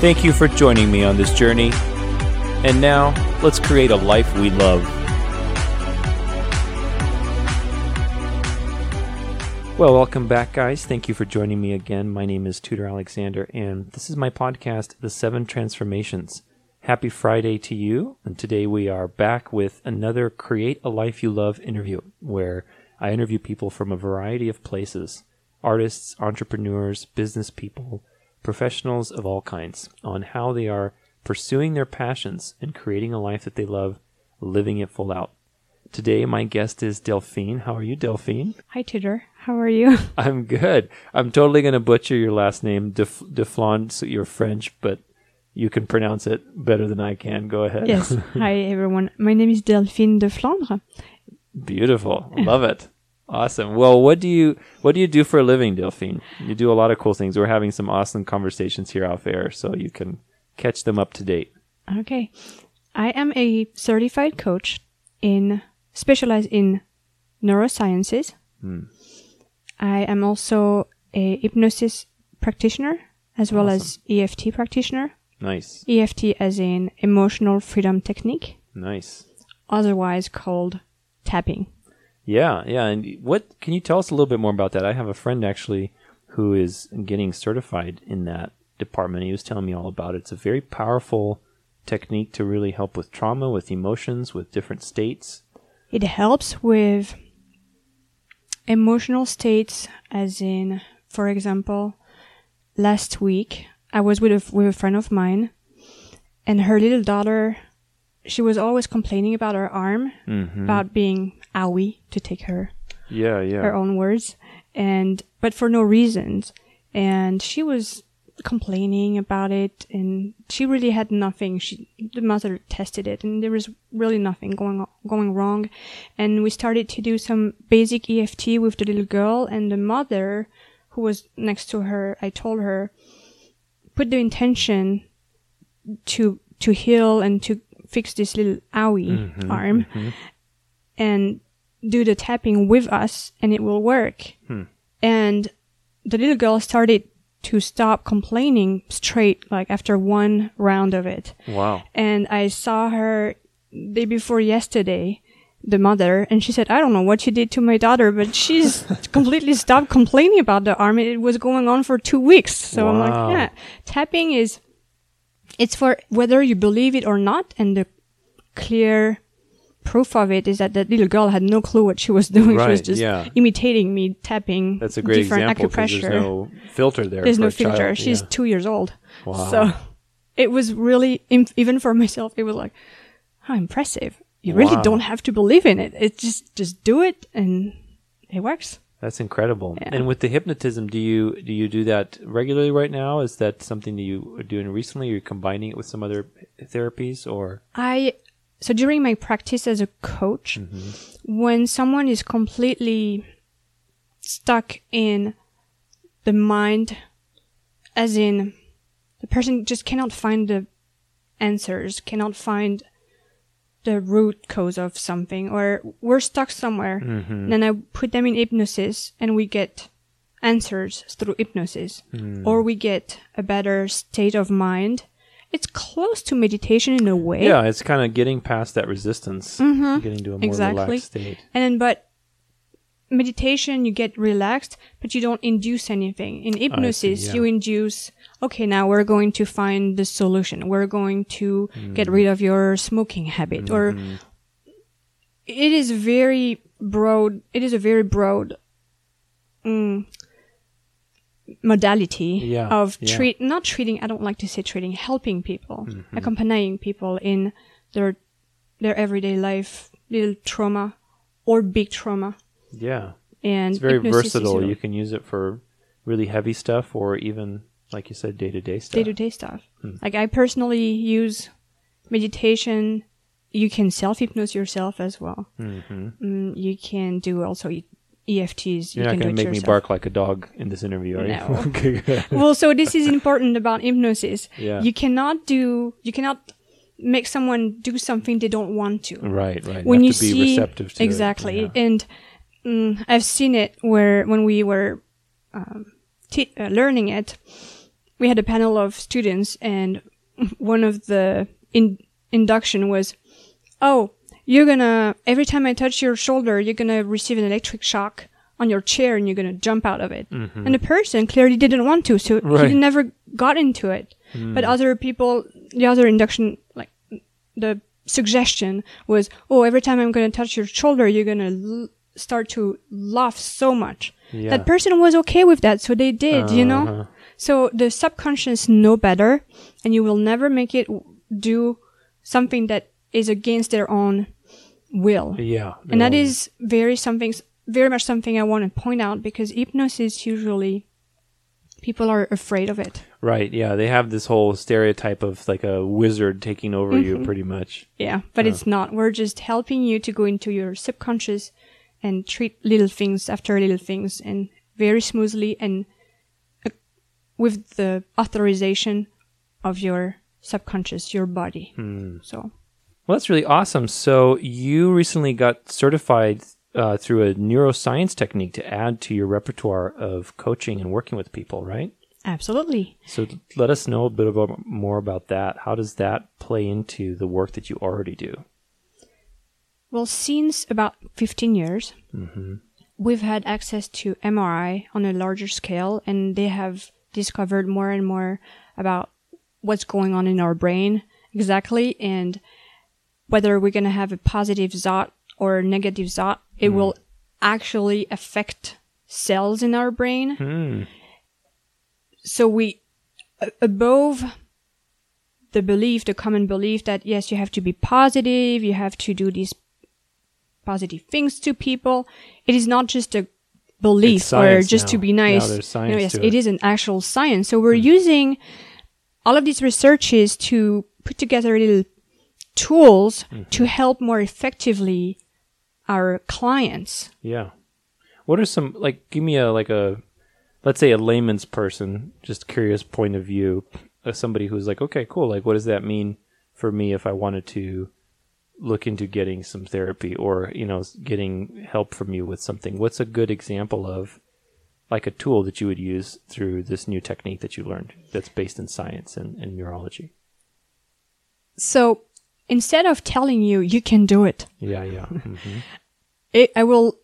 Thank you for joining me on this journey. And now, let's create a life we love. Well, welcome back, guys. Thank you for joining me again. My name is Tudor Alexander, and this is my podcast, The Seven Transformations. Happy Friday to you. And today we are back with another Create a Life You Love interview, where I interview people from a variety of places artists, entrepreneurs, business people, professionals of all kinds on how they are pursuing their passions and creating a life that they love, living it full out. Today, my guest is Delphine. How are you, Delphine? Hi, Tudor. How are you? I'm good. I'm totally going to butcher your last name, Def- Deflon. So you're French, but you can pronounce it better than I can. Go ahead. Yes. Hi, everyone. My name is Delphine Deflandre. Beautiful. Love it. Awesome. Well, what do you what do you do for a living, Delphine? You do a lot of cool things. We're having some awesome conversations here off air, so you can catch them up to date. Okay. I am a certified coach in specialized in neurosciences. Hmm. I am also a hypnosis practitioner as well as EFT practitioner. Nice. EFT as in emotional freedom technique, Nice. otherwise called tapping. Yeah, yeah. And what can you tell us a little bit more about that? I have a friend actually who is getting certified in that department. He was telling me all about it. It's a very powerful technique to really help with trauma, with emotions, with different states. It helps with emotional states, as in, for example, last week I was with a, with a friend of mine, and her little daughter, she was always complaining about her arm, Mm-hmm. about being owie, to take her Yeah, yeah. her own words, and but for no reasons, and she was complaining about it and she really had nothing. She the mother tested it and there was really nothing going going wrong. And we started to do some basic EFT with the little girl and the mother who was next to her I told her put the intention to to heal and to fix this little owie Mhm, arm. mhm. And do the tapping with us and it will work. Hmm. And the little girl started to stop complaining straight, like after one round of it. Wow. And I saw her day before yesterday, the mother, and she said, I don't know what she did to my daughter, but she's completely stopped complaining about the arm. It was going on for two weeks. So I'm like, yeah, tapping is, it's for whether you believe it or not. And the clear proof of it is that that little girl had no clue what she was doing. she was just yeah. imitating me tapping That's a great different example acupressure. there's no filter there. There's for no a child. filter. She's Yeah. two years old. Wow. So it was really, even for myself, it was like, how impressive. You really Wow. don't have to believe in it. It's just, just do it and it works. That's incredible. Yeah. And with the hypnotism, do you do you do that regularly right now? Is that something that you are doing recently? You're you combining it with some other therapies or? I, so during my practice as a coach, mm-hmm. when someone is completely stuck in the mind, as in the person just cannot find the answers, cannot find the root cause of something, or we're stuck somewhere, mm-hmm. then I put them in hypnosis and we get answers through hypnosis, mm. or we get a better state of mind. It's close to meditation in a way. Yeah, it's kind of getting past that resistance, getting to a more Exactly. relaxed state. And then, but meditation, you get relaxed, but you don't induce anything. In hypnosis, yeah. you induce, okay, now we're going to find the solution. We're going to get rid of your smoking habit or it is very broad. It is a very broad, mm, modality Yeah, of yeah. treat, not treating, I don't like to say treating, helping people, accompanying people in their, their everyday life, little trauma or big trauma. Yeah, And it's very versatile. You can use it for really heavy stuff or even like you said, day to day stuff. day to day stuff. Like I personally use meditation. You can self hypnose yourself as well. Mm-hmm. Mm, you can do also EFTs. You're you not going to it make me bark like a dog in this interview, are No. you? okay, well, so this is important about hypnosis. Yeah. You cannot do, you cannot make someone do something they don't want to. Right, right. When you you have to be see receptive to it. exactly, Yeah. and mm, I've seen it where when we were um, te- uh, learning it, we had a panel of students, and one of the in- induction was, "Oh, you're gonna every time I touch your shoulder, you're gonna receive an electric shock." On your chair, and you're gonna jump out of it. And the person clearly didn't want to, so Mm-hmm. Right. he never got into it. But other people, the other induction, like the suggestion was, oh, every time I'm going to touch your shoulder, you're going to l- start to laugh so much. Yeah. That person was okay with that, so they did, you know? Uh-huh. So the subconscious know better, and you will never make it do something that is against their own will. Yeah. And that um, very something, very much something I want to point out because hypnosis usually people are afraid of it. Right, yeah. They have this whole stereotype of like a wizard taking over Mm-hmm. you pretty much. Yeah, but it's not. We're just helping you to go into your subconscious and treat little things after little things and very smoothly and uh, with the authorization of your subconscious, your body. So, Well, that's really awesome. So you recently got certified uh, through a neuroscience technique to add to your repertoire of coaching and working with people, right? absolutely. So let us know a bit about, more about that. How does that play into the work that you already do? Well, since about 15 years, we've had access to MRI on a larger scale, and they have discovered more and more about what's going on in our brain exactly, and whether we're going to have a positive thought or a negative thought, it will actually affect cells in our brain. Hmm. So we, above the belief, the common belief that yes, you have to be positive, you have to do these positive things to people. It is not just a belief or just to be nice. there's You know, yes, it it. Hmm. an actual science. So we're using all of these researches to put together a little tools Mm-hmm. to help more effectively our clients. Yeah. What are some like? Give me a like a, let's say a layman's person, just curious point of view, of somebody who's like, okay, cool. Like, what does that mean for me if I wanted to look into getting some therapy or you know getting help from you with something? What's a good example of like a tool that you would use through this new technique that you learned that's based in science and, and neurology? So instead of telling you you can do it, Yeah, yeah. hmm it, I will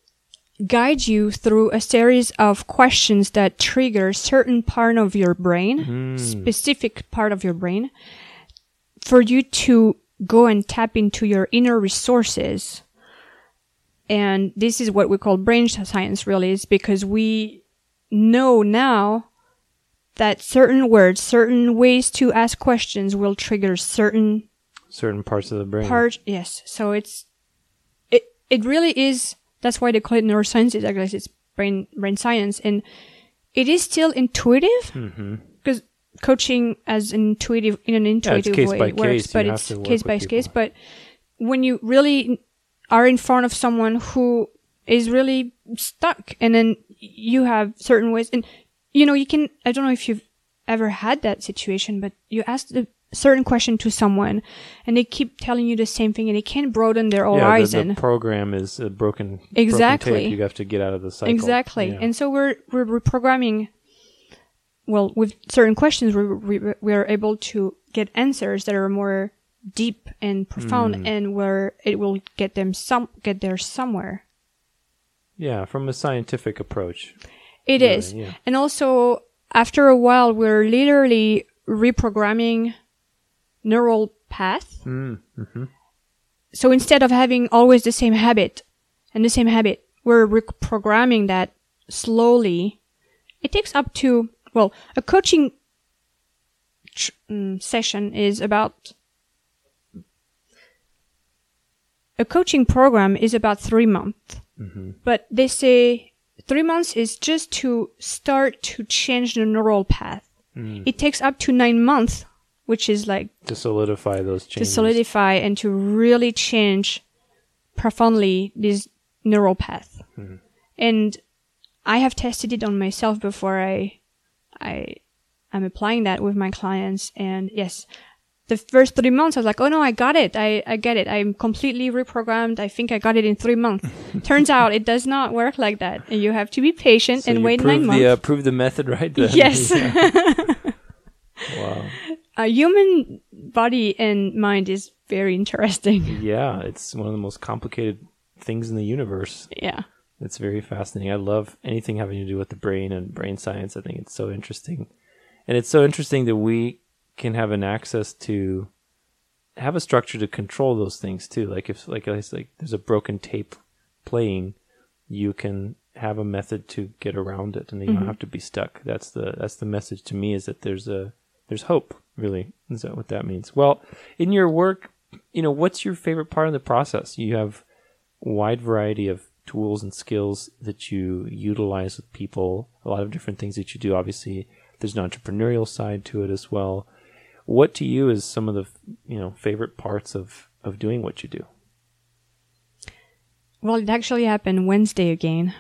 guide you through a series of questions that trigger certain part of your brain, specific part of your brain, for you to go and tap into your inner resources. And this is what we call brain science really is because we know now that certain words, certain ways to ask questions will trigger certain Certain parts of the brain. part yes so it's it it really is that's why they call it neuroscience I guess it's brain brain science and it is still intuitive mm-hmm. because coaching as intuitive in an intuitive case way works case. But have it's case by people. case but when you really are in front of someone who is really stuck and then you have certain ways and you know you can i don't know if you've ever had that situation but you ask a certain question to someone and they keep telling you the same thing and they can't broaden their yeah, the, horizon the program is a broken broken Exactly. tape. You have to get out of the cycle. exactly Yeah. and so we're we're reprogramming well with certain questions we we we are able to get answers that are more deep and profound Hmm. and where it will get them some get there somewhere Yeah, from a scientific approach. It Really, is, yeah. And also, after a while, we're literally reprogramming neural path. Mm, hmm So instead of having always the same habit and the same habit, we're reprogramming that slowly. It takes up to, well, a coaching tr- mm, session is about, a coaching program is about three months. But they say three months is just to start to change the neural path. It takes up to nine months, which is like To solidify those changes. to solidify and to really change profoundly this neural path. And I have tested it on myself before I, I, I'm applying that with my clients. And yes, the first three months I was like, oh no, I got it. I, I get it. I'm completely reprogrammed. I think I got it in three months. Turns out it does not work like that. And you have to be patient So and wait nine months. the, uh, proved the method right then. Yes. wow. A human body and mind is very interesting. Yeah, it's one of the most complicated things in the universe. Yeah. It's very fascinating. I love anything having to do with the brain and brain science. I think it's so interesting. And it's so interesting that we can have an access to have a structure to control those things too. Like if like like there's a broken tape playing, you can have a method to get around it and you don't mm-hmm. have to be stuck. That's the that's the message to me is that there's a there's hope, really. Is that what that means? Well, in your work, you know, what's your favorite part of the process? You have wide variety of tools and skills that you utilize with people, a lot of different things that you do. Obviously, there's an entrepreneurial side to it as well. What to you is some of the, you know, favorite parts of of doing what you do? Well, it actually happened Wednesday again.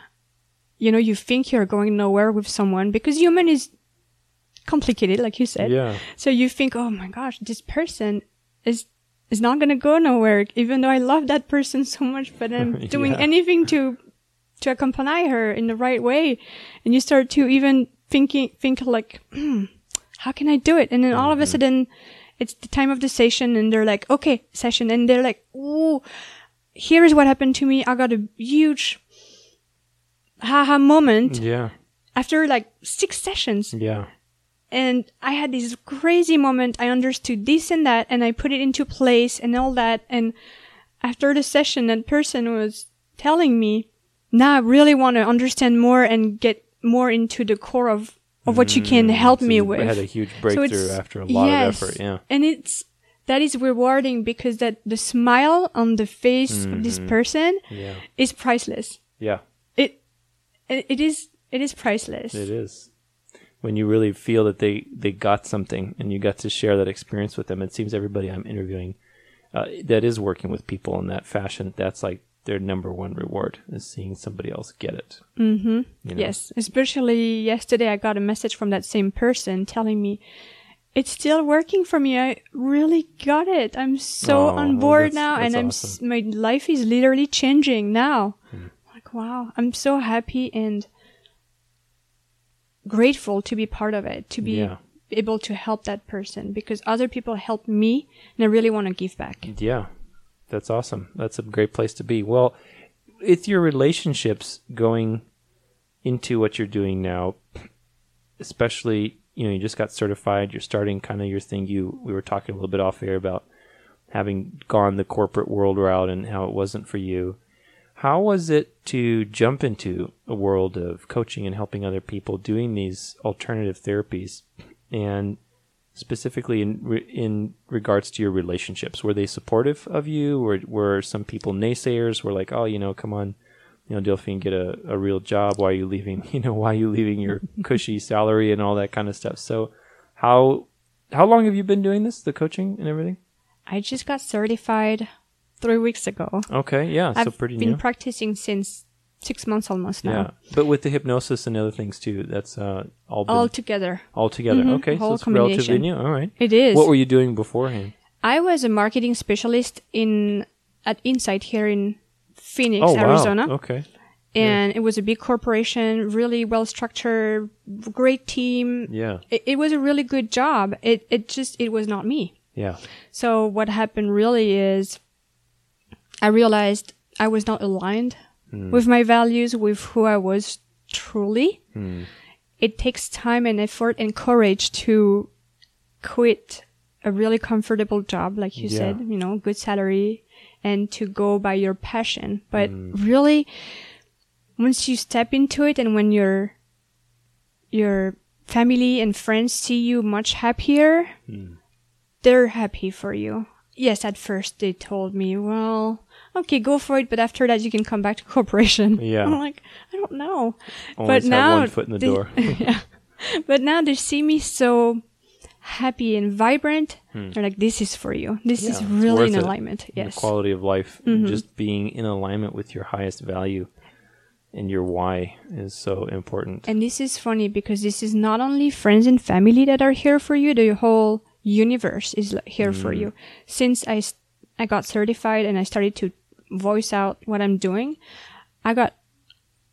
You know, you think you're going nowhere with someone because human is complicated, like you said. Yeah. So you think, oh my gosh, this person is is not gonna go nowhere, even though I love that person so much, but I'm doing Yeah. anything to to accompany her in the right way, and you start to even thinking think like, hmm, how can I do it? And then all of a sudden, it's the time of the session, and they're like, okay, session, and they're like, ooh, here's what happened to me. I got a huge haha moment Yeah. after like six sessions Yeah. And I had this crazy moment. I understood this and that, and I put it into place and all that. And after the session, that person was telling me, "Now I really want to understand more and get more into the core of of what you can help Mm, So me with." had a huge So breakthrough it's- after a lot yes, of effort. Yeah. and it's that is rewarding because that the smile on the face of this Mm-hmm. person Yeah. is priceless. Yeah. It, it is it is priceless. It is. When you really feel that they, they got something and you got to share that experience with them, it seems everybody I'm interviewing uh, that is working with people in that fashion, that's like their number one reward is seeing somebody else get it. Mm-hmm. you know? Yes, especially yesterday, I got a message from that same person telling me it's still working for me. I really got it. I'm so Oh, on board that's- now, and I'm awesome. S- my life is literally changing now. Like wow, I'm so happy and grateful to be part of it, to be Yeah. able to help that person because other people helped me, and I really want to give back. Yeah, that's awesome. That's a great place to be. Well, with your relationships going into what you're doing now, especially you know you just got certified, you're starting kind of your thing. You we were talking a little bit off air about having gone the corporate world route and how it wasn't for you. How was it to jump into a world of coaching and helping other people doing these alternative therapies? And specifically in in regards to your relationships were they supportive of you? Or were some people naysayers? Were like oh you know come on you know delphine get a, a real job. Why are you leaving you know why are you leaving your cushy salary and all that kind of stuff? So how how long have you been doing this the coaching and everything? I just got certified three weeks ago. okay yeah so I've pretty been new practicing since six months almost now. yeah but with the hypnosis and other things too that's uh all been All together. all together Mhm, okay so it's relatively new all right It is. what were you doing beforehand I was a marketing specialist in at Insight here in Phoenix, oh wow Arizona, okay and it was a big corporation, really well structured, great team. yeah It, it was a really good job. It it just it was not me. yeah So what happened really is I realized I was not aligned hmm. with my values, with who I was truly. Hmm. It takes time and effort and courage to quit a really comfortable job, like you Yeah. said, you know, good salary and to go by your passion. But hmm. really, once you step into it and when your, your family and friends see you much happier, they're happy for you. Yes, at first they told me, well, okay, go for it, but after that you can come back to corporation. Yeah. I'm like, I don't know. Always but now one foot in the they- door. yeah. but now they see me so happy and vibrant. They're like, "This is for you. This is Hmm. Yeah, it's really in it. alignment." Yes. The quality of life, Mm-hmm. just being in alignment with your highest value and your why is so important. And this is funny because this is not only friends and family that are here for you, the whole universe is here for Mm. you. Since I, I got certified and I started to voice out what I'm doing, I got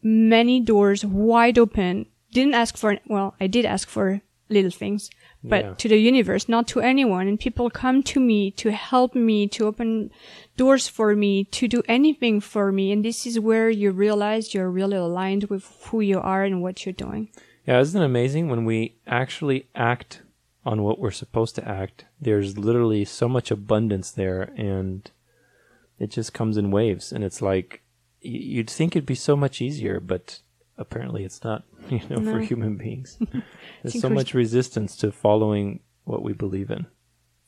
many doors wide open. Didn't ask for, well, I did ask for little things, but Yeah. to the universe, not to anyone. And people come to me to help me, to open doors for me, to do anything for me. And this is where you realize you're really aligned with who you are and what you're doing. Yeah, isn't it amazing when we actually act on what we're supposed to act? There's literally so much abundance there, and it just comes in waves. And it's like you'd think it'd be so much easier, but apparently it's not. You know, for human beings, there's so much resistance to following what we believe in.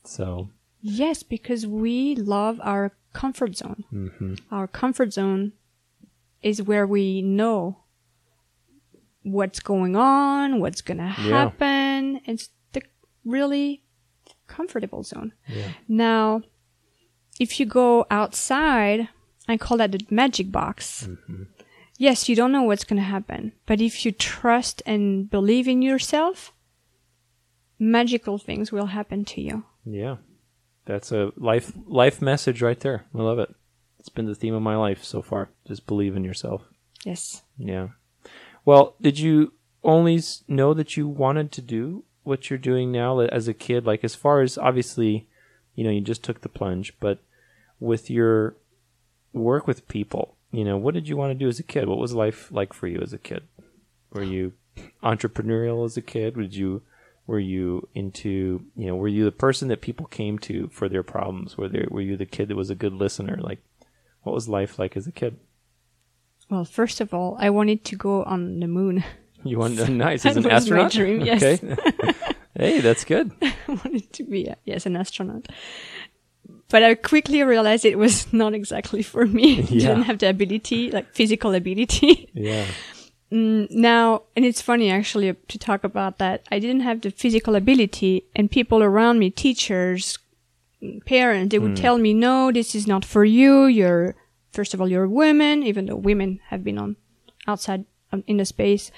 So Yes, because we love our comfort zone. mhm. Our comfort zone is where we know what's going on, what's going to Yeah. happen. It's really comfortable zone. yeah, Now, if you go outside, I call that the magic box. Mm-hmm. Yes, you don't know what's going to happen, but if you trust and believe in yourself, magical things will happen to you. yeah, that's a life life message right there. I love it. It's been the theme of my life so far. Just believe in yourself. Yes. Yeah. Well, did you only know that you wanted to do what you're doing now as a kid? Like, as far as obviously, you know, you just took the plunge, but with your work with people, you know, what did you want to do as a kid? What was life like for you as a kid? Were you entrepreneurial as a kid? Did you were you into you know were you the person that people came to for their problems? Were there were you the kid that was a good listener? Like, what was life like as a kid? Well, first of all, I wanted to go on the moon. You wanted nice as an astronaut. dream, yes. Okay. hey, that's good. I wanted to be, a, yes, an astronaut. But I quickly realized it was not exactly for me. Yeah. Didn't have the ability, like physical ability. Yeah. Mm, now, and it's funny actually to talk about that. I didn't have the physical ability, and people around me, teachers, parents, they would Hmm. tell me, "No, this is not for you. You're first of all, you're a woman, even though women have been on outside um, in the space.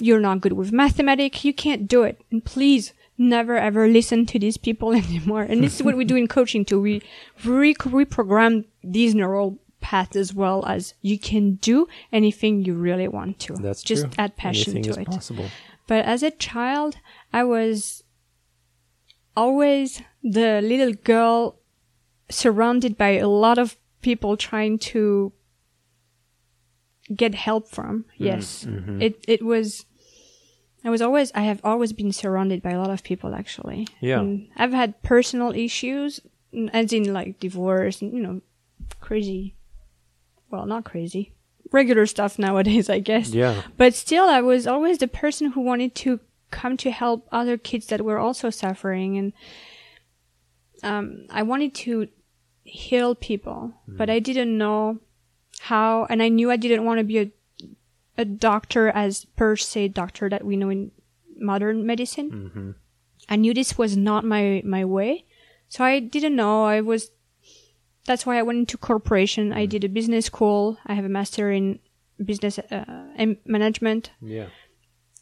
You're not good with mathematics. You can't do it. And please." Never ever listen to these people anymore. And this is what we do in coaching too. We re- reprogram these neural paths as well as you can do anything you really want to. That's just true. add passion Anything to is it. possible. But as a child, I was always the little girl surrounded by a lot of people trying to get help from. Yes. mm-hmm. It it was I was always I have always been surrounded by a lot of people actually. Yeah. And I've had personal issues mm, as in like divorce and you know crazy well, not crazy. Regular stuff nowadays, I guess. Yeah. But still, I was always the person who wanted to come to help other kids that were also suffering, and um, I wanted to heal people, but I didn't know how, and I knew I didn't want to be a a doctor as per se doctor that we know in modern medicine. Mm-hmm. I knew this was not my my way, so I didn't know. I was. That's why I went into corporation. I did a business school. I have a master in business uh, management. Yeah.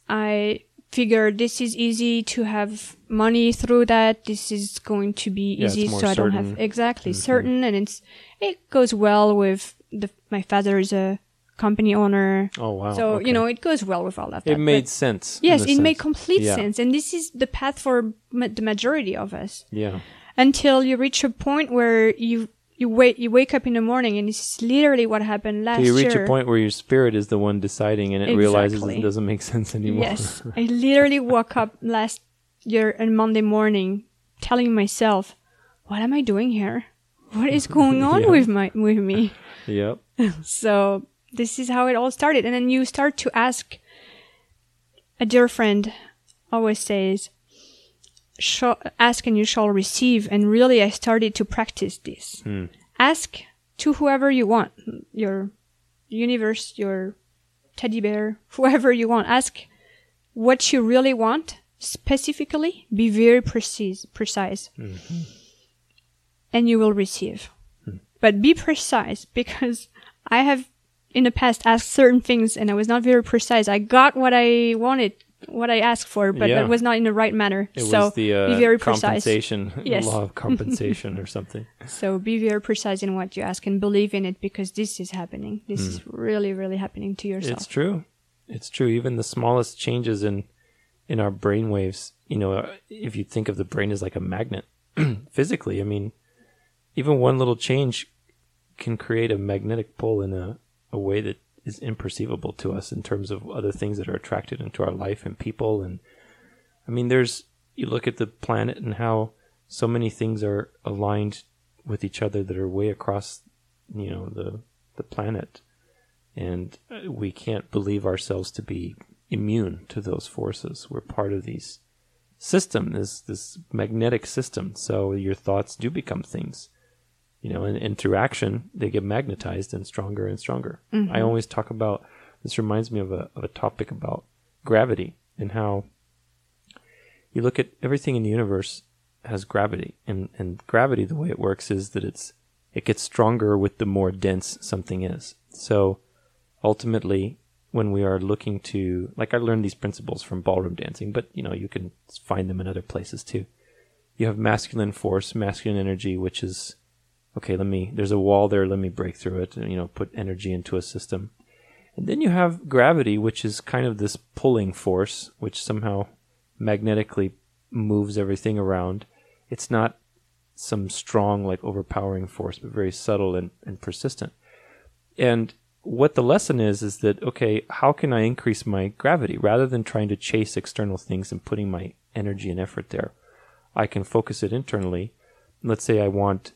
I figured this is easy to have money through that. This is going to be Yeah, easy, so I don't have exactly certain, and it's it goes well with the. My father is a company owner, Oh wow. so okay. you know it goes well with all of that. it made but- sense. yes, it made complete Yeah. sense, and this is the path for ma- the majority of us Yeah. until you reach a point where you you wait you wake up in the morning and it's literally what happened last So you reach year. a point where your spirit is the one deciding, and it realizes it doesn't make sense anymore. Yes, I literally woke up last year on Monday morning, telling myself, "What am I doing here? What is going on Yeah. with my with me?" yep. So this is how it all started, and then you start to ask. A dear friend always says, "Shall- "Ask and you shall receive," and really, I started to practice this. Hmm. Ask to whoever you want, your universe, your teddy bear, whoever you want. Ask what you really want specifically, be very precise, precise, and you will receive. But be precise because I have in the past asked certain things and I was not very precise. I got what I wanted, what I asked for, but Yeah. it was not in the right manner. It so the uh, be very precise. compensation, Yes. law of compensation or something. So be very precise in what you ask and believe in it because this is happening. This is really, really happening to yourself. It's true. It's true. Even the smallest changes in in our brain waves, you know, uh, if you think of the brain as like a magnet physically, I mean, even one little change can create a magnetic pull in a, a way that is imperceivable to us in terms of other things that are attracted into our life and people and I mean there's you look at the planet and how so many things are aligned with each other that are way across you know the the planet and uh, we can't believe ourselves to be immune to those forces. We're part of these system, this this magnetic system. So your thoughts do become things, you know, and, and through action they get magnetized and stronger and stronger. Mm-hmm. I always talk about this. Reminds me of a of a topic about gravity and how you look at everything in the universe has gravity, and and gravity the way it works is that it's it gets stronger with the more dense something is. So ultimately when we are looking to like I learned these principles from ballroom dancing, but you know, you can find them in other places too. You have masculine force, masculine energy, which is okay, let me there's a wall there, let me break through it, and you know, put energy into a system. And then you have gravity, which is kind of this pulling force, which somehow magnetically moves everything around. It's not some strong, like overpowering force, but very subtle and, and persistent. And what the lesson is is that okay how can i increase my gravity rather than trying to chase external things and putting my energy and effort there i can focus it internally let's say i want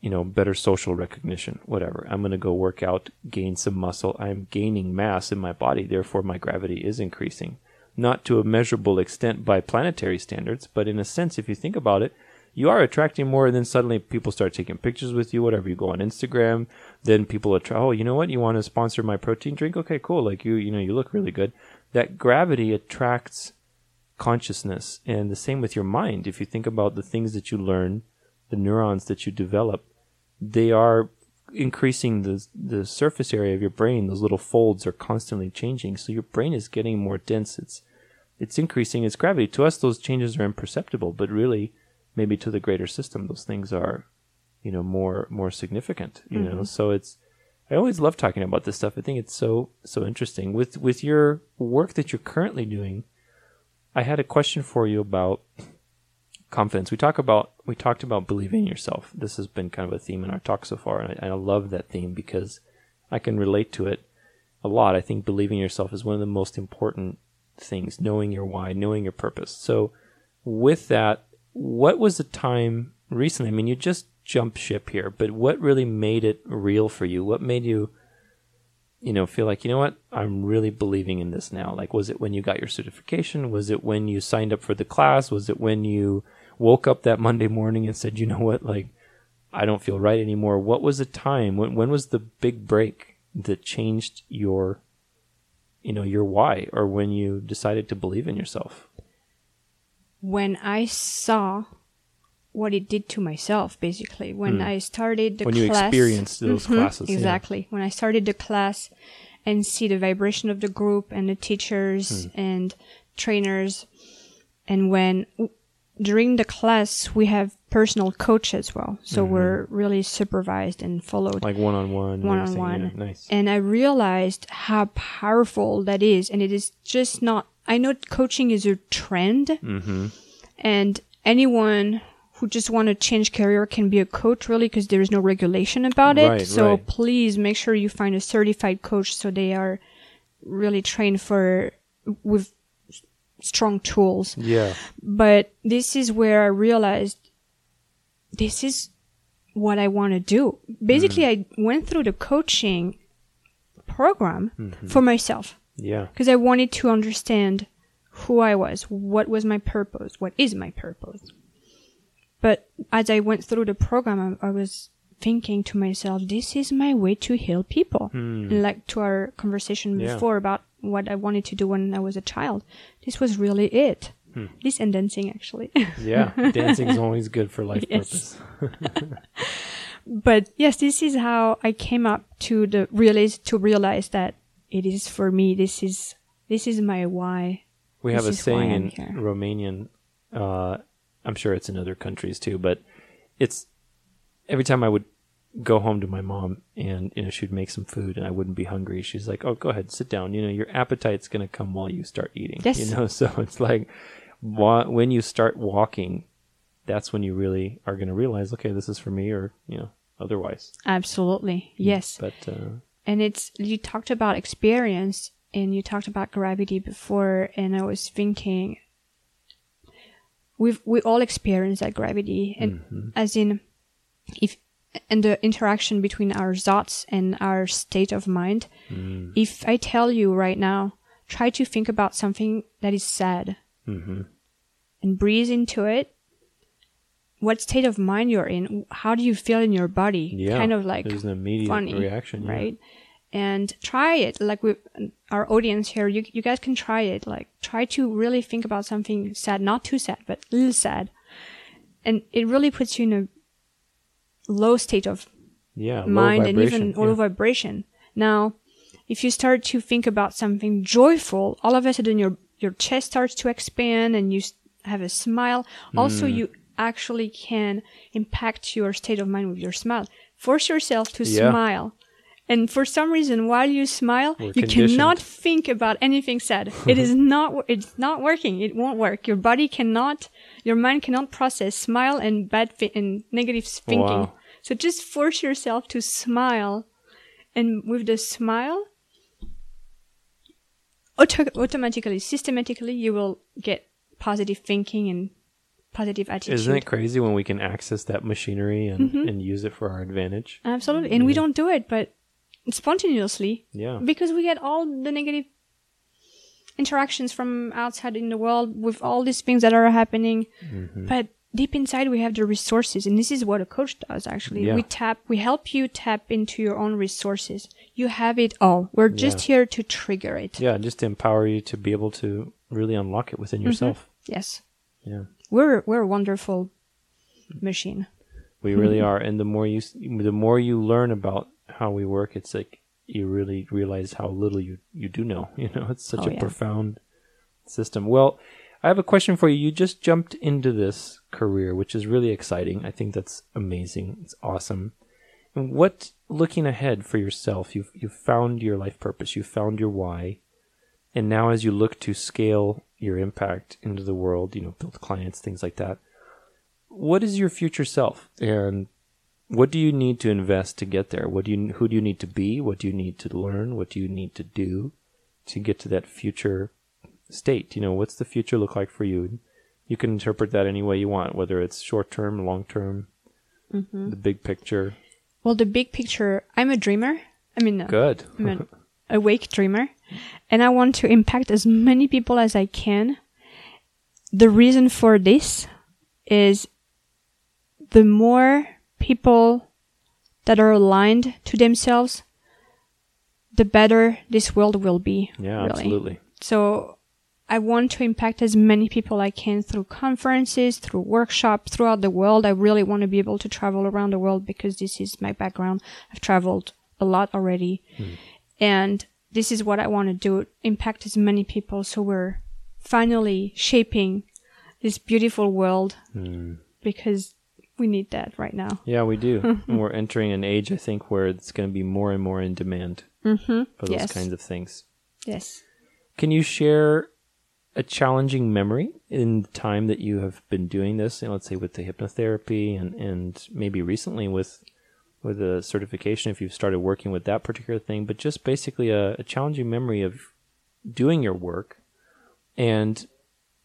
you know better social recognition whatever. I'm going to go work out gain some muscle. I'm gaining mass in my body therefore my gravity is increasing. Not to a measurable extent by planetary standards but in a sense if you think about it you are attracting more and then suddenly people start taking pictures with you whatever. You go on instagram then people attract oh you know what? You want to sponsor my protein drink? Okay cool. Like you you know you look really good. That gravity attracts consciousness and the same with your mind. If you think about the things that you learn the neurons that you develop they are increasing the the surface area of your brain. Those little folds are constantly changing. So your brain is getting more dense. It's it's increasing its gravity. To us those changes are imperceptible but really maybe to the greater system those things are you know more more significant you know? Mm-hmm. So it's i always love talking about this stuff. I think it's so so interesting. With with your work that you're currently doing i had a question for you about confidence. We talk about we talked about believing in yourself this has been kind of a theme in our talk so far and i, I love that theme because i can relate to it a lot i think believing in yourself is one of the most important things knowing your why knowing your purpose so with that what was the time recently? I mean, you just jumped ship here, but what really made it real for you? What made you, you know, feel like, you know what, I'm really believing in this now? Like, was it when you got your certification? Was it when you signed up for the class? Was it when you woke up that Monday morning and said, you know what, like, I don't feel right anymore? What was the time? When, when was the big break that changed your, you know, your why or when you decided to believe in yourself? when I saw what it did to myself, basically, when I started the Hmm. When you class, experienced those Mhm, classes, yeah. exactly. When I started the class and see the vibration of the group and the teachers Hmm. and trainers, and when during the class we have personal coach as well, so we're really supervised and followed Mm-hmm. Like one on one? one on one. Nice. And I realized how powerful that is. And it is just not, I know coaching is a trend Mm-hmm. and anyone who just want to change career can be a coach really because there is no regulation about it. Right, so right. please make sure you find a certified coach so they are really trained for with strong tools. Yeah. But this is where I realized this is what I want to do. Basically, Mm. I went through the coaching program Mm-hmm. for myself Yeah. because I wanted to understand who I was, what was my purpose, what is my purpose. But as I went through the program, I, I was thinking to myself, this is my way to heal people. And like to our conversation. Yeah. before about what I wanted to do when I was a child. This was really it. Hmm. This and dancing, actually. Yeah, dancing is always good for life Yes. purpose. but yes, this is how I came up to the realize to realize that it is for me. This is this is my why. We have a This saying in here. Romanian. Uh, I'm sure it's in other countries too, but it's every time I would go home to my mom and you know she'd make some food and I wouldn't be hungry. She's like, "Oh, go ahead, sit down. You know, your appetite's going to come while you start eating." Yes. You know, so it's like when you start walking, that's when you really are going to realize, okay, this is for me, or you know, otherwise. Absolutely, yes. But uh, and it's you talked about experience and you talked about gravity before and i was thinking we've we all experience that gravity and as in if and the interaction between our thoughts and our state of mind if i tell you right now try to think about something that is sad mhm. and breathe into it what state of mind you're in how do you feel in your body yeah, kind of like there's an immediate funny reaction, yeah. right? And try it. Like with our audience here, you you guys can try it. Like try to really think about something sad, not too sad, but a little sad, and it really puts you in a low state of Yeah, mind and even low yeah. vibration. Now, if you start to think about something joyful, all of a sudden your your chest starts to expand and you have a smile. Also, Mm. you actually can impact your state of mind with your smile. Force yourself to Yeah. smile. And for some reason, while you smile, We're you cannot think about anything sad. it is not, it's not working. It won't work. Your body cannot, your mind cannot process smile and bad thi- and negative thinking. Wow. So just force yourself to smile. And with the smile, auto- automatically, systematically, you will get positive thinking and positive attitude. Isn't it crazy when we can access that machinery and, Mm-hmm. and use it for our advantage? Absolutely. And we don't do it, but spontaneously. Yeah. Because we get all the negative interactions from outside in the world with all these things that are happening. Mm-hmm. But deep inside we have the resources and this is what a coach does actually. Yeah. We tap we help you tap into your own resources. You have it all. We're just here to trigger it. Yeah, just to empower you to be able to really unlock it Mm-hmm. within yourself. Yes. Yeah. We're we're a wonderful machine. We really are, and the more you the more you learn about how we work, it's like you really realize how little you you do know. You know, it's such Oh, a yeah. profound system. Well, I have a question for you. You just jumped into this career, which is really exciting. I think that's amazing. It's awesome. And what looking ahead for yourself? You've you've found your life purpose. You've found your why. And now as you look to scale your impact into the world, you know, build clients, things like that. What is your future self? And what do you need to invest to get there? What do you who do you need to be? What do you need to learn? What do you need to do to get to that future state? You know, what's the future look like for you? You can interpret that any way you want, whether it's short term, long term, the big picture. Well, the big picture, I'm a dreamer. I mean, uh, Good. I'm an awake dreamer, and I want to impact as many people as I can. The reason for this is the more people that are aligned to themselves, the better this world will be. Yeah, really. absolutely. So I want to impact as many people I can through conferences, through workshops throughout the world. I really want to be able to travel around the world because this is my background. I've traveled a lot already. And this is what I want to do, impact as many people so we're finally shaping this beautiful world because we need that right now. Yeah, we do. and we're entering an age, I think, where it's going to be more and more in demand Mm-hmm. for those Yes. kinds of things. Yes. Can you share a challenging memory in the time that you have been doing this? Let's say with the hypnotherapy and, and maybe recently with with a certification if you've started working with that particular thing, but just basically a, a challenging memory of doing your work and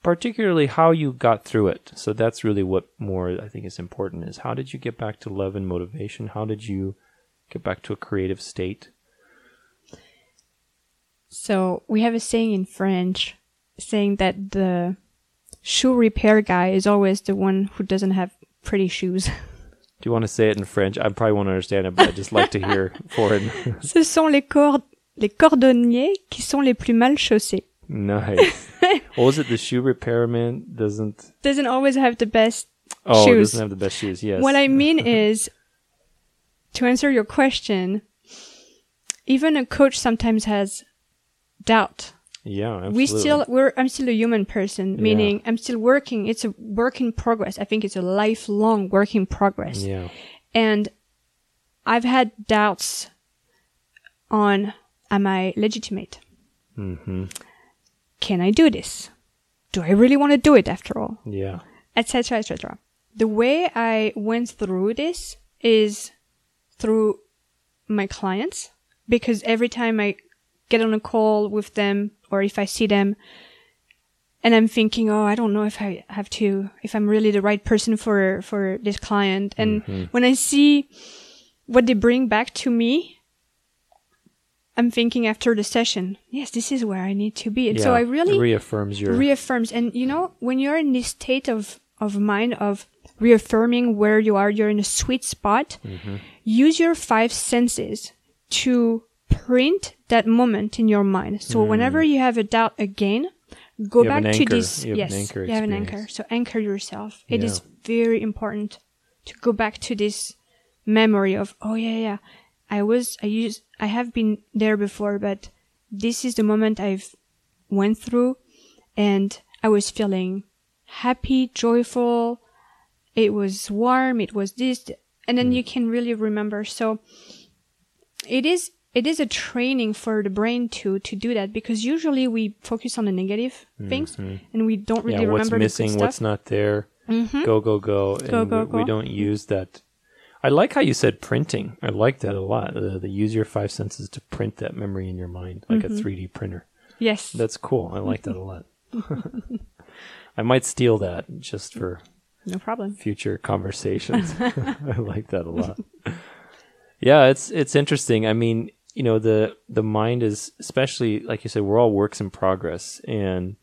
particularly how you got through it. So that's really what more I think is important is how did you get back to love and motivation? How did you get back to a creative state? So we have a saying in French saying that the shoe repair guy is always the one who doesn't have pretty shoes. Do you want to say it in French? I probably won't understand it, but I just like to hear foreign. Ce sont les cordes les cordonniers qui sont les plus mal chaussés. Nice. Oh, what was it? The shoe repairman doesn't. Doesn't always have the best shoes. Oh, Shoes. doesn't have the best shoes. Yes. What I mean is, to answer your question, even a coach sometimes has doubt. Yeah, absolutely. We still, we're, I'm still a human person, Yeah. meaning I'm still working. It's a work in progress. I think it's a lifelong work in progress. Yeah. And I've had doubts on, am I legitimate? mm-hmm. Can I do this? Do I really want to do it after all? Yeah. etc etc the way i went through this is through my clients because every time i get on a call with them or if i see them and i'm thinking oh i don't know if i have to if i'm really the right person for for this client and when i see what they bring back to me i'm thinking after the session yes this is where i need to be and so i really reaffirms your. reaffirms and you know when you're in this state of of mind of reaffirming where you are you're in a sweet spot Mm-hmm. use your five senses to print that moment in your mind. So whenever you have a doubt again go Mm. You back to this. You yes you have an anchor. so anchor yourself. It is Yeah. very important to go back to this memory of oh yeah yeah i was i used i have been there before but this is the moment i've went through and i was feeling happy joyful. It was warm. It was this. And then you can really remember. So it is it is a training for the brain to to do that because usually we focus on the negative things and we don't really yeah. What's remember missing? the good What's not there? Mhm. Go go go. And Go, go, we, we don't use that. I like how you said printing. I like that a lot. The, the use your five senses to print that memory in your mind, like Mm-hmm. a 3D printer. yes That's cool. I like that a lot. I might steal that just for no problem future conversations. I like that a lot. Yeah, it's it's interesting. I mean, you know, the the mind is especially like you said, we're all works in progress and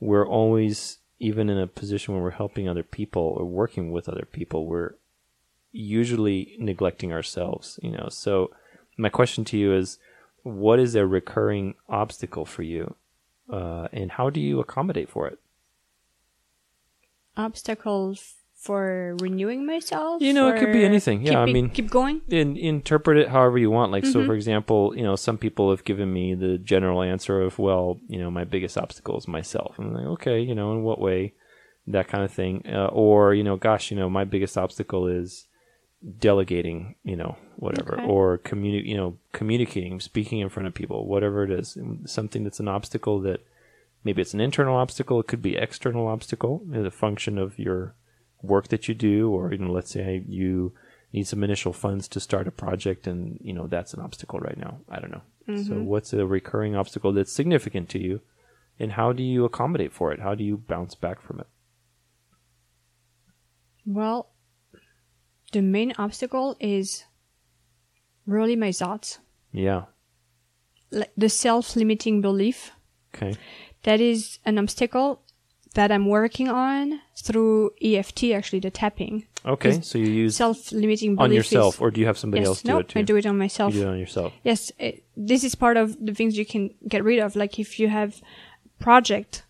we're always even in a position where we're helping other people or working with other people, we're usually neglecting ourselves, you know. So my question to you is what is a recurring obstacle for you? Uh, and how do you accommodate for it? obstacles for renewing myself You know, it could be anything. Yeah, I mean- keep going in, interpret it however you want. Like, so for example, you know, some people have given me the general answer of, well, you know, my biggest obstacle is myself. I'm like, okay, you know, in what way? That kind of thing. Uh, or, you know, gosh, you know, my biggest obstacle is delegating, you know, whatever, Okay. or communi- you know, communicating, speaking in front of people, whatever it is, something that's an obstacle that maybe it's an internal obstacle, it could be external obstacle, as a function of your work that you do, or you know, let's say you need some initial funds to start a project, and you know that's an obstacle right now. I don't know. So, mm-hmm. what's a recurring obstacle that's significant to you, and how do you accommodate for it? How do you bounce back from it? well the main obstacle is really my thoughts Yeah. the self-limiting belief Okay. that is an obstacle that I'm working on through EFT, actually, the tapping. Okay. So you use Self-limiting on yourself, or do you have somebody yes, else do no, it too? I do it on myself. You do it on yourself. Yes, it, this is part of the things you can get rid of. Like if you have project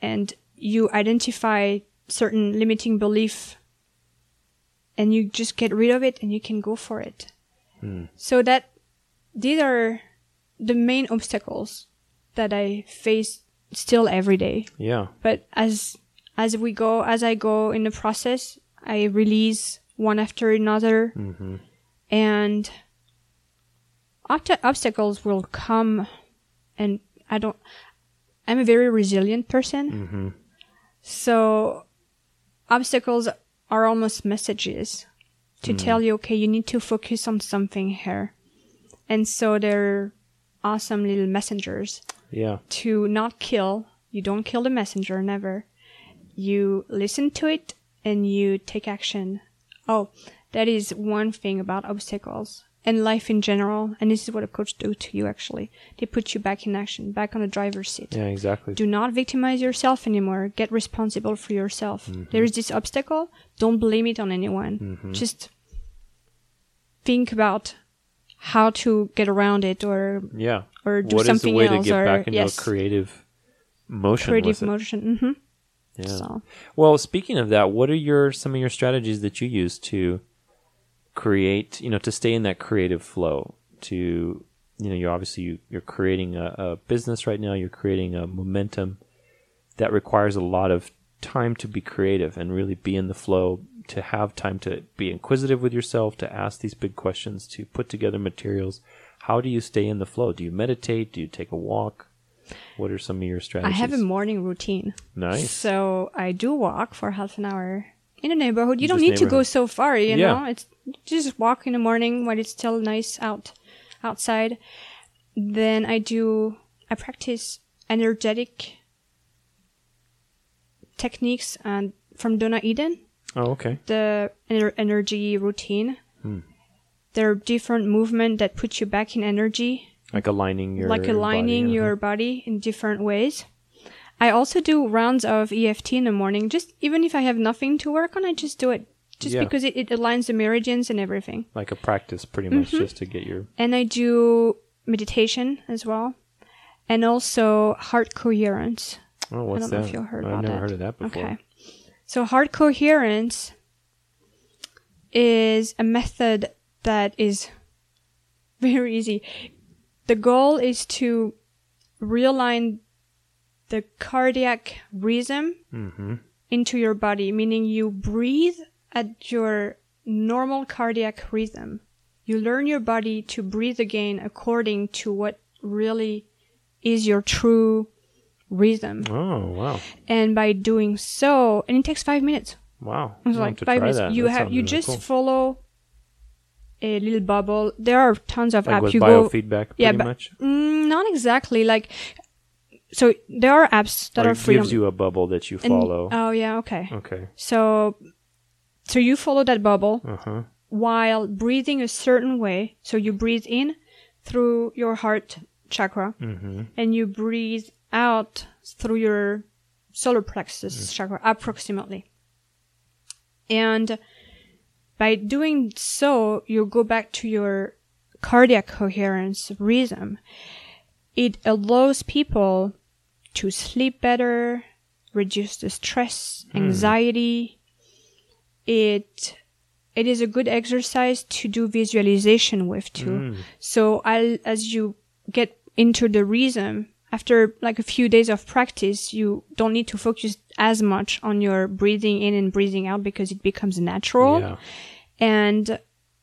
and you identify certain limiting belief and you just get rid of it and you can go for it. Hmm. So that these are the main obstacles that I face still every day. Yeah. But as as we go, as I go in the process, I release one after another, Mm-hmm. and obst- obstacles will come. And I don't. I'm a very resilient person, Mm-hmm. so obstacles are almost messages to tell you, okay, you need to focus on something here. And so they're awesome little messengers Yeah. to not kill. You don't kill the messenger, never. You listen to it and you take action. Oh, that is one thing about obstacles and life in general. And this is what a coach do to you actually. They put you back in action, back on the driver's seat. Yeah. Exactly. Do not victimize yourself anymore. Get responsible for yourself. Mm-hmm. There is this obstacle. Don't blame it on anyone. Mm-hmm. Just think about how to get around it or Yeah. or do what is something the way else to get or back into yes, a creative motion? creative motion. hmm Yeah. So Well, speaking of that, what are your some of your strategies that you use to create, you know, to stay in that creative flow? To you know, you're obviously you, you're creating a, a business right now. You're creating a momentum that requires a lot of time to be creative and really be in the flow. To have time to be inquisitive with yourself, to ask these big questions, to put together materials. How do you stay in the flow? Do you meditate? Do you take a walk? What are some of your strategies? I have a morning routine. nice. So I do walk for half an hour in the neighborhood. You don't need to go so far, you Yeah. know. It's just walk in the morning when it's still nice out outside. Then I do I practice energetic techniques and from Donna Eden, Oh, okay. the ener- energy routine. Hmm. There are different movement that put you back in energy Like aligning your like aligning body, your uh-huh. body in different ways. I also do rounds of EFT in the morning. Just even if I have nothing to work on, I just do it. Just Yeah. because it, it aligns the meridians and everything. like a practice, pretty much, Mm-hmm. just to get your. And I do meditation as well. And also heart coherence. Oh, what's I don't that? know if you heard I've never that. heard of that before. Okay. So heart coherence is a method that is very easy. The goal is to realign the cardiac rhythm Mm-hmm. into your body, meaning you breathe at your normal cardiac rhythm. You learn your body to breathe again according to what really is your true rhythm. Oh wow, And by doing so, and it takes five minutes. wow! It's like five minutes. that. You That have you really just cool. follow a little bubble. There are tons of like apps. You go biofeedback, Yeah, pretty but- much. mm, not exactly like. So there are apps that or are free. it gives you a bubble that you and- follow. Oh yeah, okay. okay. So, so you follow that bubble Uh huh. while breathing a certain way. So you breathe in through your heart chakra, Mm-hmm. and you breathe out through your solar plexus Mm. chakra, approximately. And by doing so, you go back to your cardiac coherence rhythm. It allows people to sleep better, reduce the stress, anxiety. It it is a good exercise to do visualization with too. So I'll, as you get into the rhythm, after like a few days of practice, you don't need to focus as much on your breathing in and breathing out because it becomes natural Yeah. and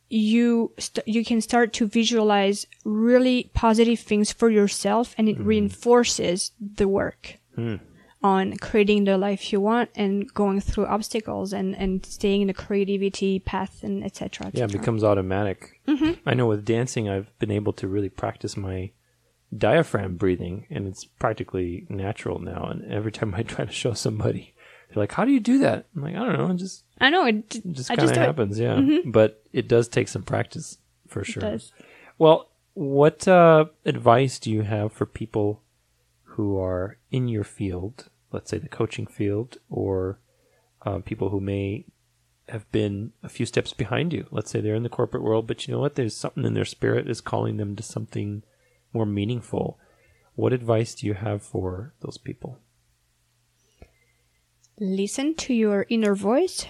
you st- you can start to visualize really positive things for yourself and it reinforces the work Hmm. on creating the life you want and going through obstacles and and staying in the creativity path and etc Yeah, it becomes automatic. Mm-hmm. I know with dancing, I've been able to really practice my diaphragm breathing, and it's practically natural now. And every time I try to show somebody, they're like, "How do you do that?" I'm like, "I don't know. It just i know it, it just kind of do it. happens." Yeah, but it does take some practice for sure. Well, what uh, advice do you have for people who are in your field, let's say the coaching field, or uh, people who may have been a few steps behind you? Let's say they're in the corporate world, but you know what? There's something in their spirit is calling them to something more meaningful. What advice do you have for those people? listen to your inner voice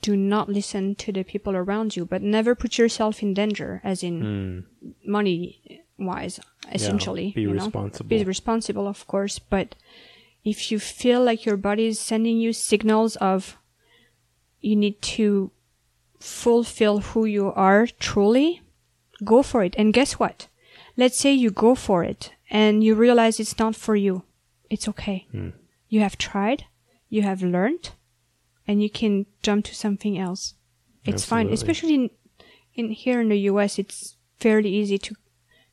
do not listen to the people around you but never put yourself in danger as in Hmm. money wise essentially be you know? responsible. be responsible of course but if you feel like your body is sending you signals of you need to fulfill who you are truly go for it and guess what let's say you go for it and you realize it's not for you. It's okay. Hmm. you have tried you have learned and you can jump to something else. It's fine especially in, in here in the us it's fairly easy to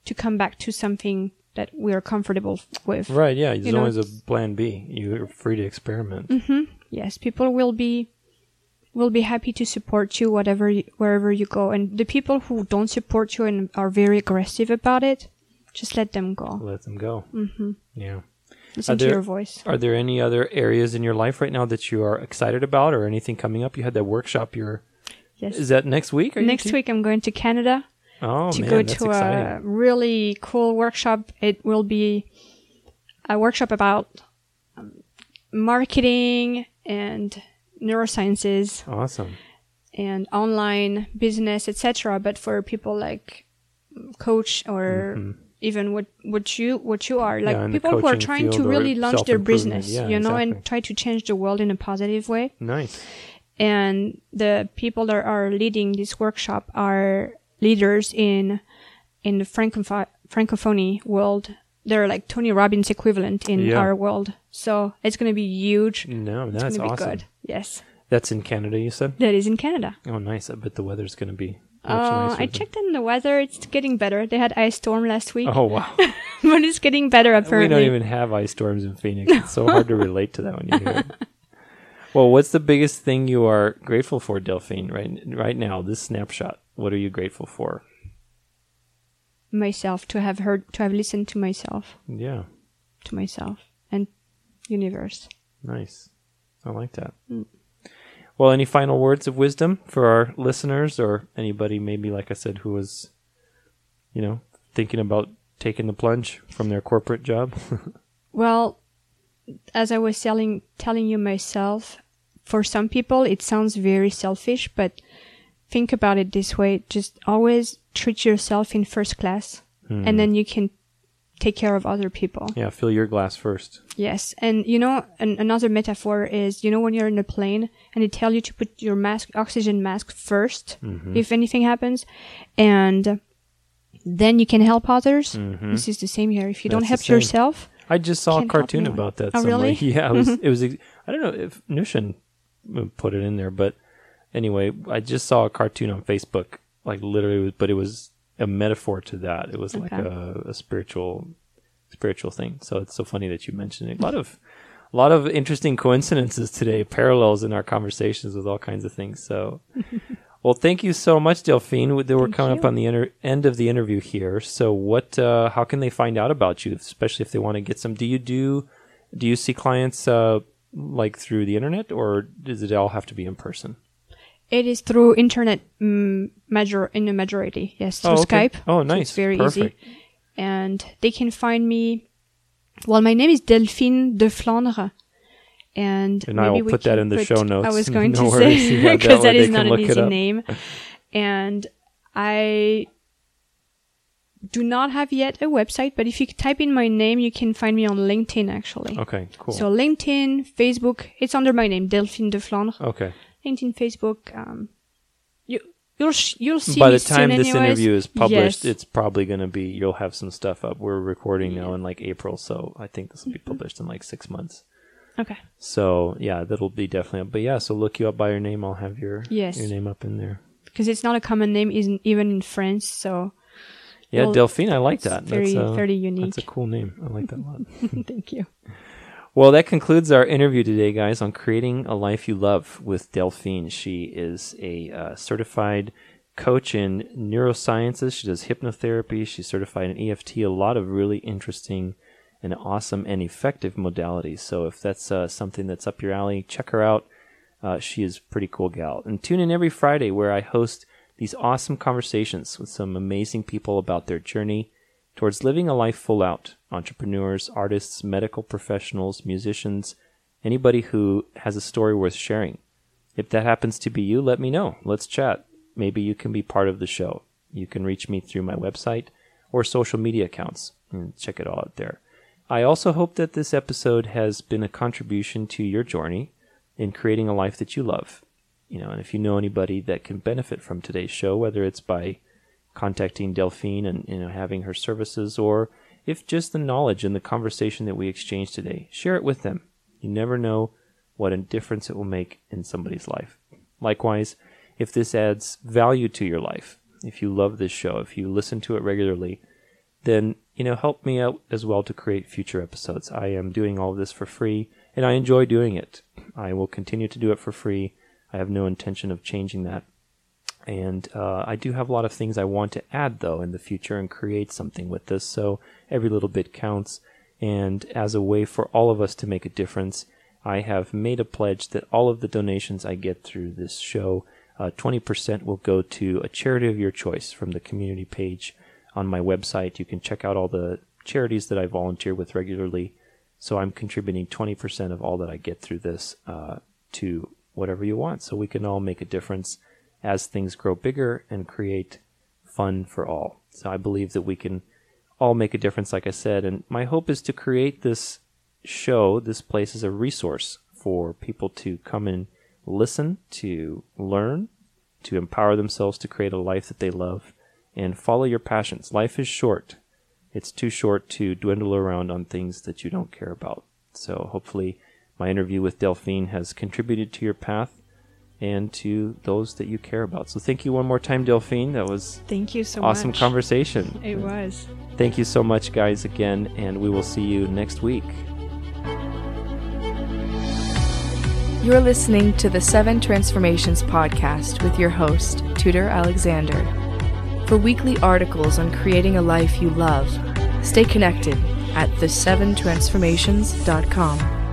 to come back to something that we're comfortable with. Right, yeah, there's always a plan B. You're free to experiment. yes people will be will be happy to support you whatever you, wherever you go and the people who don't support you and are very aggressive about it just let them go Let them go. Mm-hmm. Yeah. listen Are to there- your voice Are there any other areas in your life right now that you are excited about, or anything coming up? You had that workshop. You're yes is that next week? Next te- week i'm going to canada Oh to man, go to a really cool workshop. It will be a workshop about um, marketing and neurosciences Awesome. and online business, etc. But for people like coach or even what what you what you are, like Mm-hmm. the people who are trying to really launch their business, Yeah, you know, exactly. and try to change the world in a positive way. Nice. And the people that are leading this workshop are leaders in in the francopho- francophony world. They're like Tony Robbins equivalent in Yeah. our world. So it's going to be huge. No, that's going to be awesome. good. Yes. That's in Canada, you said? That is in Canada. Oh, nice. I bet the weather's going to be Uh. I checked in the weather. It's getting better. They had ice storm last week, Oh, wow. but it's getting better we don't even have ice storms in Phoenix. It's so hard to relate to that when you hear it. Well, what's the biggest thing you are grateful for, Delphine, right, right now, this snapshot? What are you grateful for? myself to have heard, to have listened to myself, Yeah, to myself, and universe. nice. I like that. Mm. Well, any final words of wisdom for our listeners or anybody maybe, like I said, who was, you know, thinking about taking the plunge from their corporate job? Well, as I was telling telling you myself, for some people it sounds very selfish, but think about it this way: just always treat yourself in first class, and then you can take care of other people. yeah, fill your glass first. Yes, and you know, an, another metaphor is you know when you're in a plane and they tell you to put your mask, oxygen mask 1st if anything happens, and then you can help others. This is the same here. If you don't help yourself, I just saw a cartoon about that. Oh, somewhere. really? Mm-hmm. Yeah, it was. It was. ex- I don't know if Nushin put it in there, but anyway, I just saw a cartoon on Facebook, like literally, but it was a metaphor to that. It was like a, a spiritual, spiritual thing. So it's so funny that you mentioned it. A lot of, a lot of interesting coincidences today, parallels in our conversations with all kinds of things. So. Well, thank you so much, Delphine. We- We're Thank coming up on the inter- end of the interview here. So, what? Uh, how can they find out about you, especially if they want to get some? Do you do? Do you see clients uh, like through the internet, or does it all have to be in person? It is through internet mm, major in the majority. Yes, through Oh, okay. Skype. Oh, So nice. it's very Perfect. easy. And they can find me. Well, my name is Delphine Deflandre. And, And I will put that in the show notes. I was going No to say because that they not an easy name. And I do not have yet a website, but if you type in my name, you can find me on LinkedIn actually. Okay, cool. So LinkedIn, Facebook, it's under my name, Delphine Deflandre. okay. LinkedIn, Facebook. Um, you you'll you'll see By the time this anyways. interview is published, Yes. it's probably going to be. You'll have some stuff up. We're recording now in like April, so I think this will be Mm-hmm. published in like six months. okay. So yeah, that'll be definitely up. But yeah, so look you up by your name. I'll have your Yes. your name up in there. Because it's not a common name, isn't even in France. So Yeah, Delphine, I like that. very, that's, uh, very unique. That's a cool name. I like that a lot. thank you. well, that concludes our interview today, guys, on creating a life you love with Delphine. She is a uh, certified coach in neurosciences. She does hypnotherapy. She's certified in EFT. A lot of really interesting and awesome and effective modalities. So if that's uh, something that's up your alley, check her out. Uh, she is a pretty cool gal. And tune in every Friday where I host these awesome conversations with some amazing people about their journey towards living a life full out. Entrepreneurs, artists, medical professionals, musicians, anybody who has a story worth sharing. If that happens to be you, let me know. Let's chat. Maybe you can be part of the show. You can reach me through my website or social media accounts and check it all out there. I also hope that this episode has been a contribution to your journey in creating a life that you love. You know, and if you know anybody that can benefit from today's show, whether it's by contacting Delphine and you know having her services, or if just the knowledge and the conversation that we exchanged today, share it with them. You never know what a difference it will make in somebody's life. Likewise, if this adds value to your life, if you love this show, if you listen to it regularly, then you know help me out as well to create future episodes. I am doing all of this for free, and I enjoy doing it. I will continue to do it for free. I have no intention of changing that. And uh, I do have a lot of things I want to add, though, in the future and create something with this. So every little bit counts. And as a way for all of us to make a difference, I have made a pledge that all of the donations I get through this show, uh, 20% will go to a charity of your choice from the community page on my website. You can check out all the charities that I volunteer with regularly. So I'm contributing 20% of all that I get through this uh, to whatever you want. So we can all make a difference as things grow bigger and create fun for all. So I believe that we can all make a difference, like I said. And my hope is to create this show, this place as a resource for people to come and listen, to learn, to empower themselves to create a life that they love, and follow your passions. Life is short. It's too short to dwindle around on things that you don't care about. So hopefully, my interview with Delphine has contributed to your path and to those that you care about. So thank you one more time, Delphine. That was Thank you so awesome much. conversation. It was. Thank you so much, guys, again, and we will see you next week. You're listening to the Seven Transformations podcast with your host, Tudor Alexander. For weekly articles on creating a life you love, stay connected at the7transformations.com.